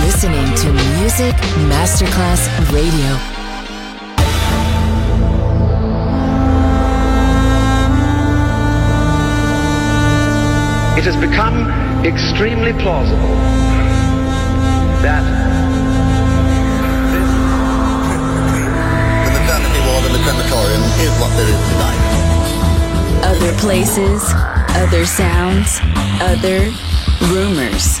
listening to Music Masterclass Radio. It has become extremely plausible that the maternity ward in the crematorium is what there is tonight. Other places, other sounds, other rumors.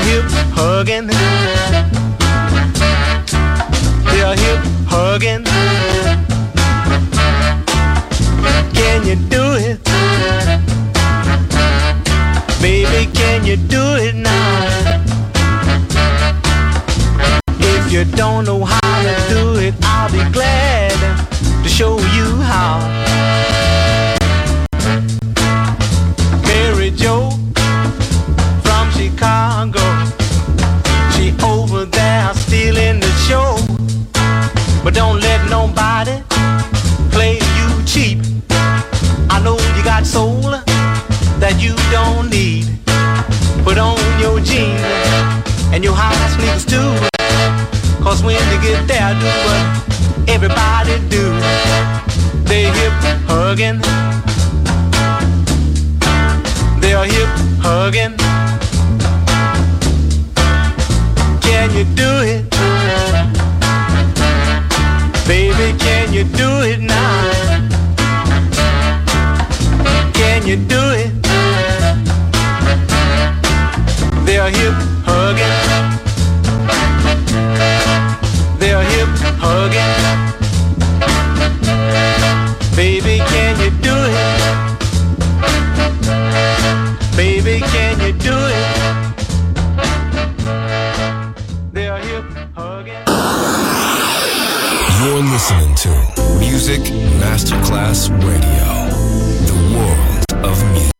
They're hip hugging. They're hip hugging. Can you do it? Baby, can you do it now? If you don't know how to do it, I'll be glad to show you how. Got soul that you don't need. Put on your jeans and your high sneakers too. Cause when you get there, do what everybody do. They hip hugging. They're hip hugging. Can you do it? Baby, can you do it now? You do it? They're hip hugging. They're hip hugging. Baby, can you do it? Baby, can you do it? You're listening to Music Masterclass Radio, of music.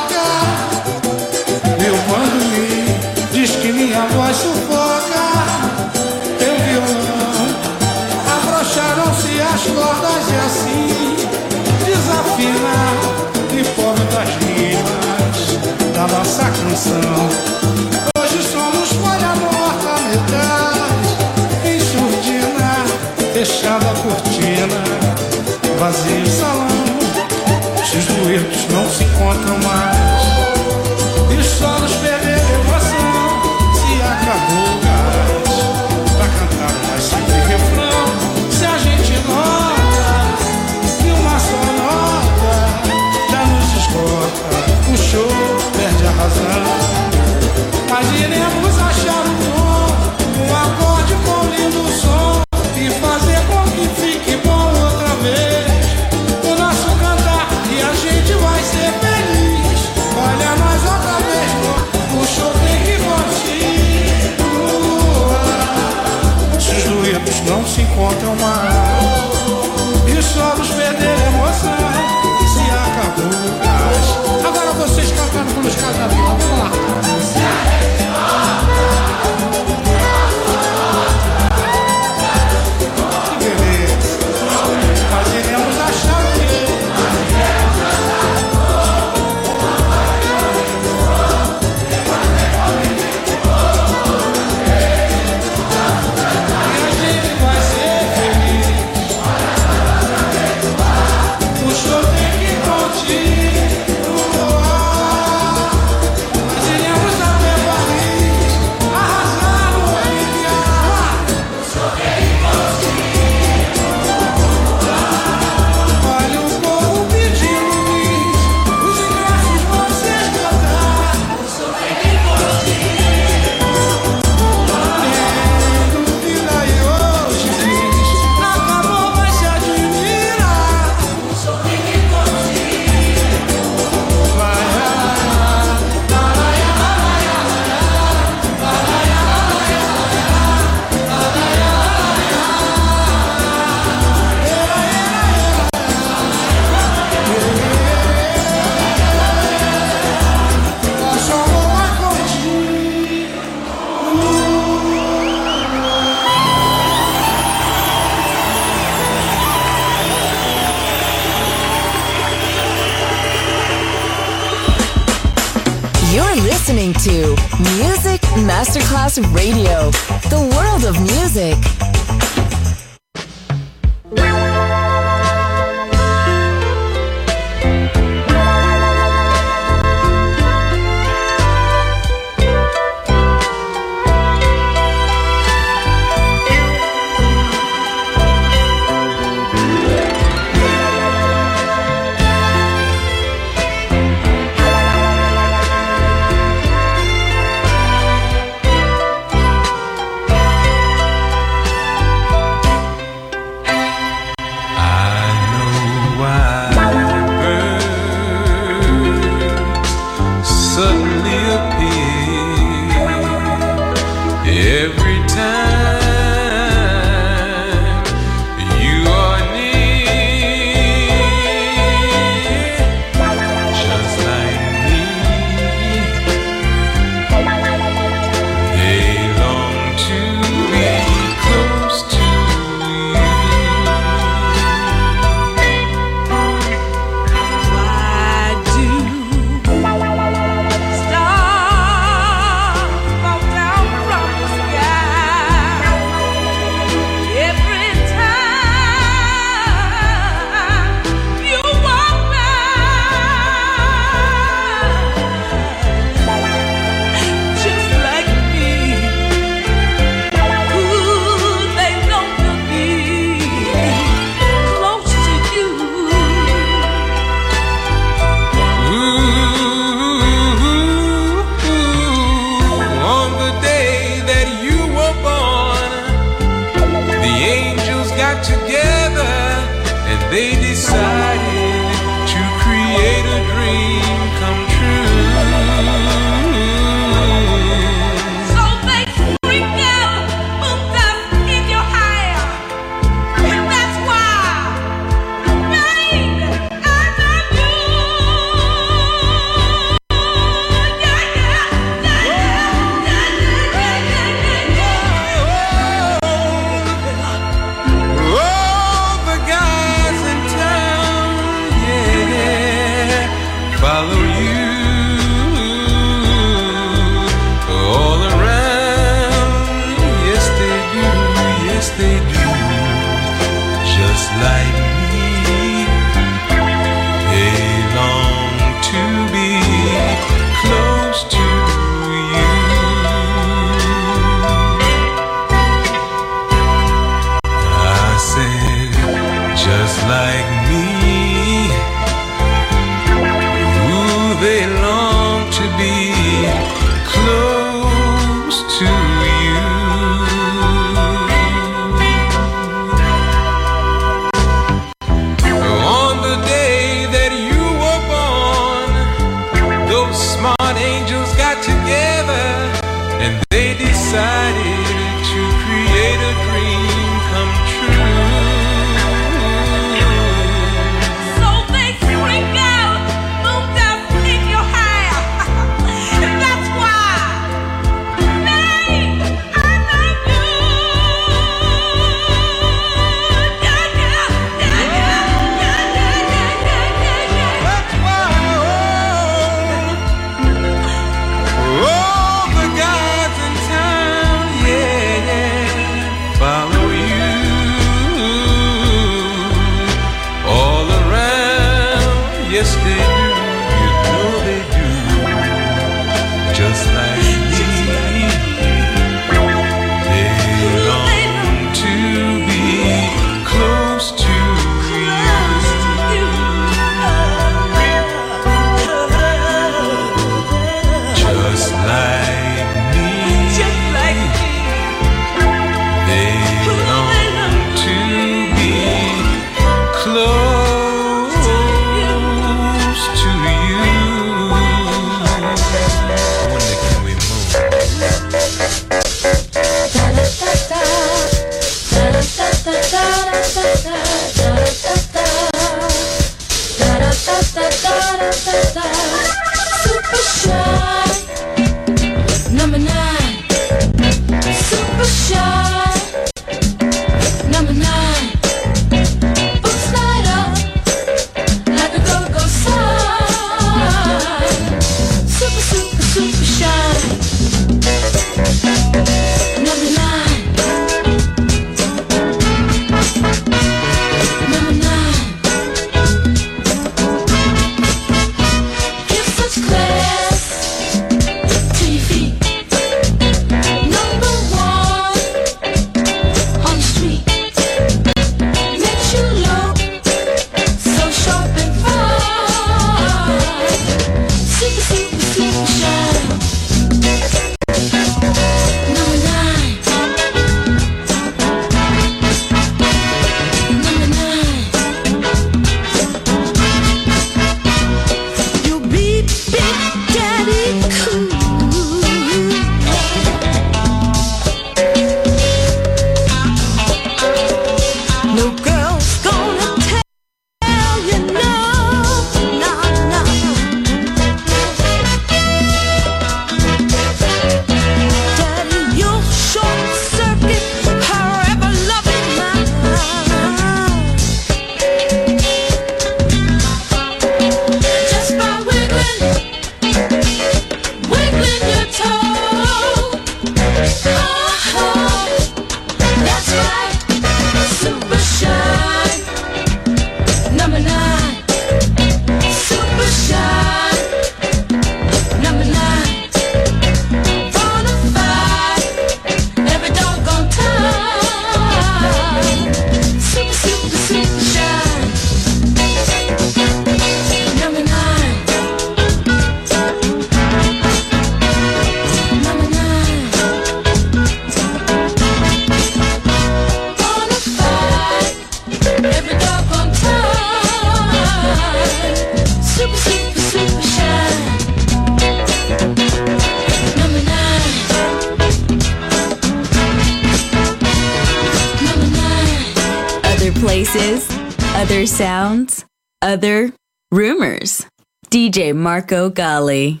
DJ Marco Gally.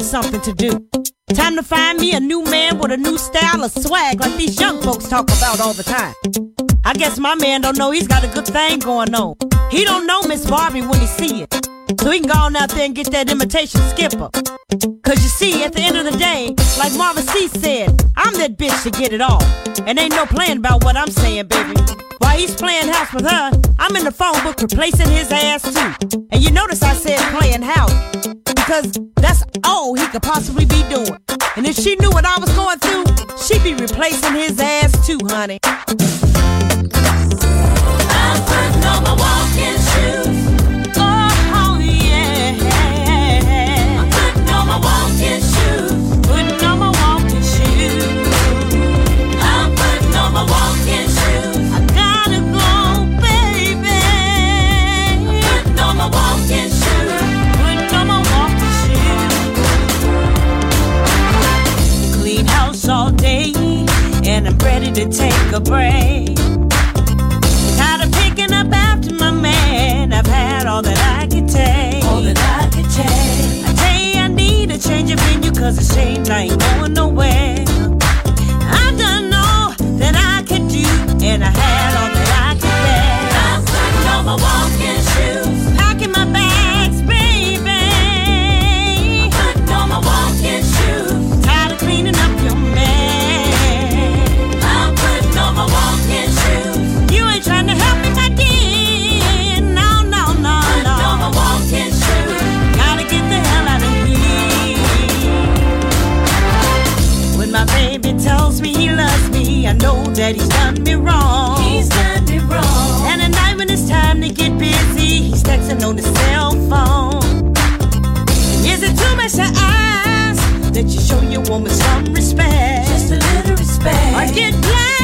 Something to do. Time to find me a new man with a new style of swag like these young folks talk about all the time. I guess my man don't know he's got a good thing going on. He don't know Miss Barbie when he see it. So he can go on out there and get that imitation skipper. Cause you see, at the end of the day, like Marvin Sease said, I'm that bitch to get it all. And ain't no playing about what I'm saying, baby. While he's playing house with her, I'm in the phone book replacing his ass too. And you notice I said playing house. Because that's all he could possibly be doing. And if she knew what I was going through, she'd be replacing his ass too, honey. And to take a break. Tired of picking up after my man. I've had all that I could take. All that I could take. I tell you, I need a change of venue, cause it seems I ain't going nowhere. That he's done me wrong. He's done me wrong. And at night when it's time to get busy, he's texting on his cell phone. Is it too much to ask that you show your woman some respect? Just a little respect. Or get blindsided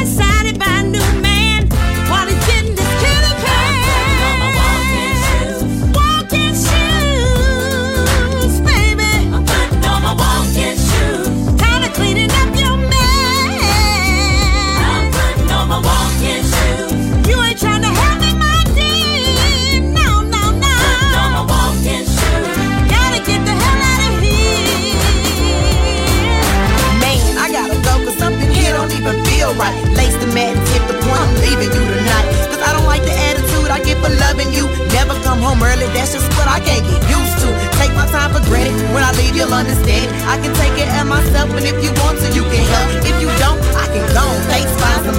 that's just what I can't get used to. Take my time for granted, when I leave you'll understand it. I can take care of myself, and if you want to, you can help. If you don't, I can go thanks, find somebody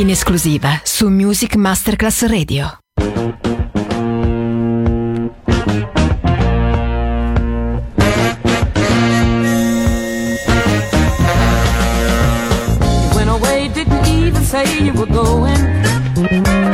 in esclusiva su Music Masterclass Radio. You went away, didn't even say you were going.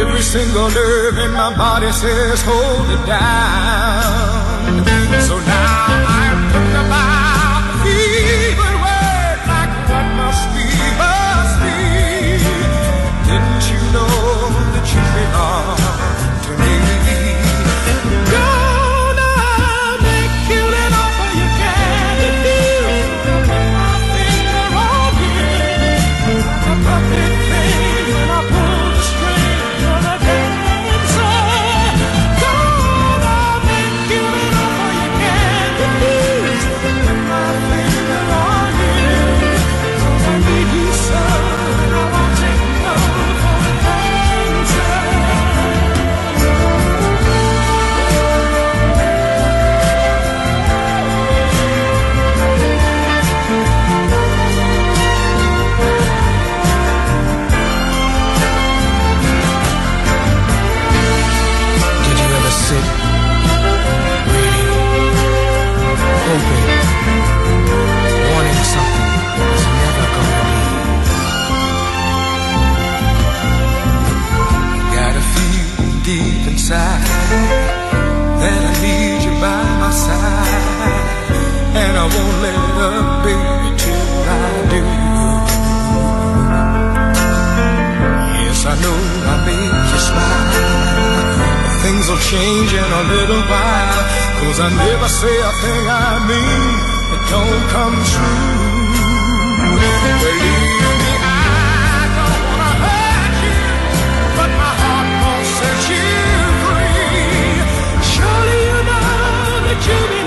Every single nerve in my body says, hold it down. So now I'm don't let up, baby, till I do. Yes, I know I make you smile. Things will change in a little while. Cause I never say a thing I mean It don't come true. Believe me, I don't wanna hurt you, but my heart won't set you free. Surely you know that you